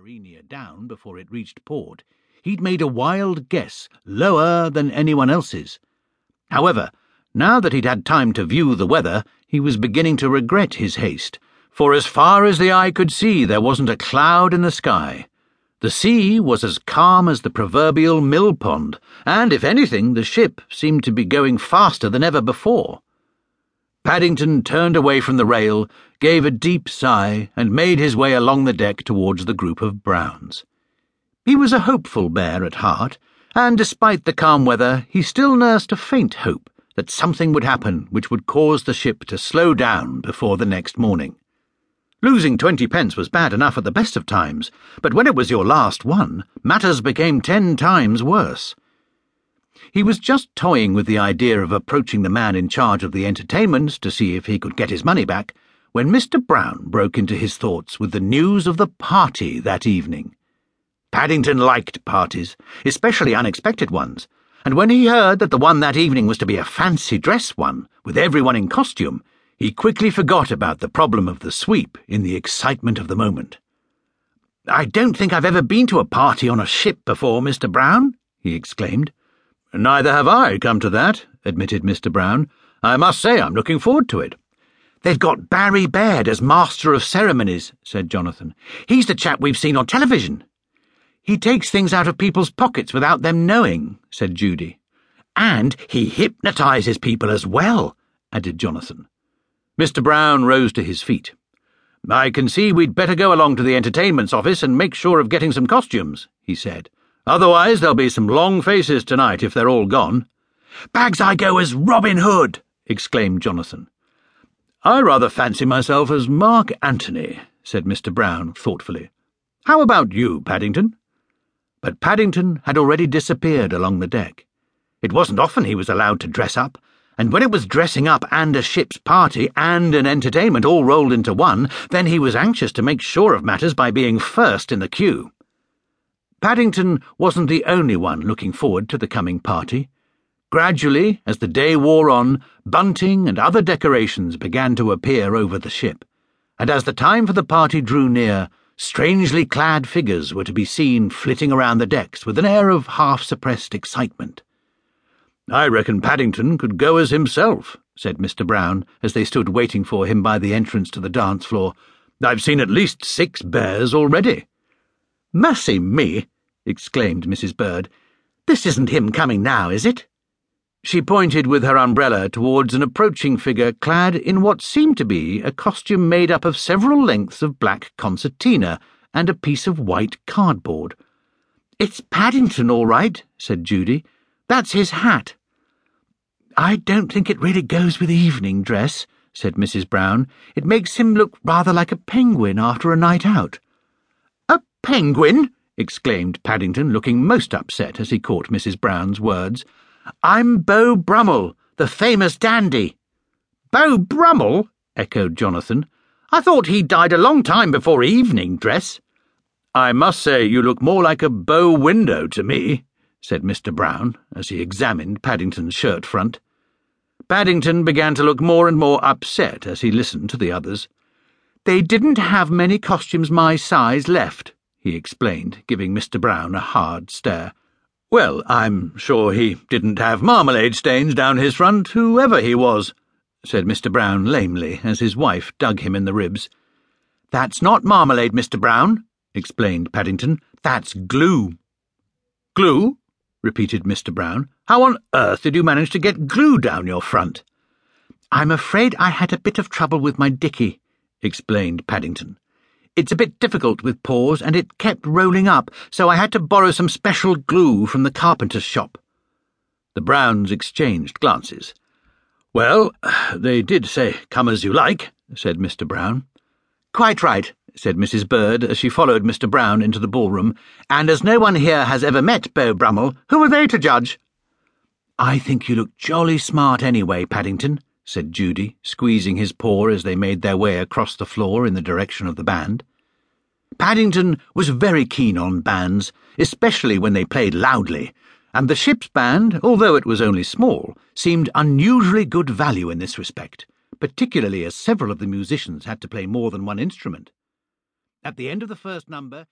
Arenia down before it reached port, he'd made a wild guess lower than anyone else's. However, now that he'd had time to view the weather, he was beginning to regret his haste, for as far as the eye could see, there wasn't a cloud in the sky. The sea was as calm as the proverbial mill pond, and if anything, the ship seemed to be going faster than ever before. Paddington turned away from the rail, gave a deep sigh, and made his way along the deck towards the group of Browns. He was a hopeful bear at heart, and despite the calm weather, he still nursed a faint hope that something would happen which would cause the ship to slow down before the next morning. Losing twenty pence was bad enough at the best of times, but when it was your last one, matters became ten times worse. He was just toying with the idea of approaching the man in charge of the entertainment to see if he could get his money back when Mr. Brown broke into his thoughts with the news of the party that evening. Paddington liked parties, especially unexpected ones, and when he heard that the one that evening was to be a fancy dress one, with everyone in costume, he quickly forgot about the problem of the sweep in the excitement of the moment. I don't think I've ever been to a party on a ship before, Mr. Brown, he exclaimed. Neither have I, come to that, admitted Mr. Brown. I must say I'm looking forward to it. They've got Barry Baird as Master of Ceremonies, said Jonathan. He's the chap we've seen on television. He takes things out of people's pockets without them knowing, said Judy. And he hypnotizes people as well, added Jonathan. Mr. Brown rose to his feet. I can see we'd better go along to the entertainment's office and make sure of getting some costumes, he said. Otherwise, there'll be some long faces tonight if they're all gone. Bags I go as Robin Hood, exclaimed Jonathan. I rather fancy myself as Mark Antony, said Mr. Brown thoughtfully. How about you, Paddington? But Paddington had already disappeared along the deck. It wasn't often he was allowed to dress up, and when it was dressing up and a ship's party and an entertainment all rolled into one, then he was anxious to make sure of matters by being first in the queue. Paddington wasn't the only one looking forward to the coming party. Gradually, as the day wore on, bunting and other decorations began to appear over the ship, and as the time for the party drew near, strangely clad figures were to be seen flitting around the decks with an air of half suppressed excitement. I reckon Paddington could go as himself, said Mr. Brown, as they stood waiting for him by the entrance to the dance floor. I've seen at least six bears already. Mercy me! exclaimed Mrs. Bird. This isn't him coming now, is it? She pointed with her umbrella towards an approaching figure clad in what seemed to be a costume made up of several lengths of black concertina and a piece of white cardboard. It's Paddington, all right, said Judy. That's his hat. I don't think it really goes with evening dress, said Mrs. Brown. It makes him look rather like a penguin after a night out. Penguin? exclaimed Paddington, looking most upset as he caught Mrs. Brown's words. I'm Beau Brummel, the famous dandy. Beau Brummel? echoed Jonathan. I thought he died a long time before evening dress. I must say you look more like a bow window to me, said Mr. Brown, as he examined Paddington's shirt front. Paddington began to look more and more upset as he listened to the others. They didn't have many costumes my size left, he explained, giving Mr. Brown a hard stare. Well, I'm sure he didn't have marmalade stains down his front, whoever he was, said Mr. Brown lamely, as his wife dug him in the ribs. That's not marmalade, Mr. Brown, explained Paddington. That's glue. Glue? repeated Mr. Brown. How on earth did you manage to get glue down your front? I'm afraid I had a bit of trouble with my dicky, explained Paddington. It's a bit difficult with paws, and it kept rolling up, so I had to borrow some special glue from the carpenter's shop. The Browns exchanged glances. Well, they did say, come as you like, said Mr. Brown. Quite right, said Mrs. Bird as she followed Mr. Brown into the ballroom, and as no one here has ever met Beau Brummel, who are they to judge? I think you look jolly smart anyway, Paddington, said Judy, squeezing his paw as they made their way across the floor in the direction of the band. Paddington was very keen on bands, especially when they played loudly, and the ship's band, although it was only small, seemed unusually good value in this respect, particularly as several of the musicians had to play more than one instrument. At the end of the first number,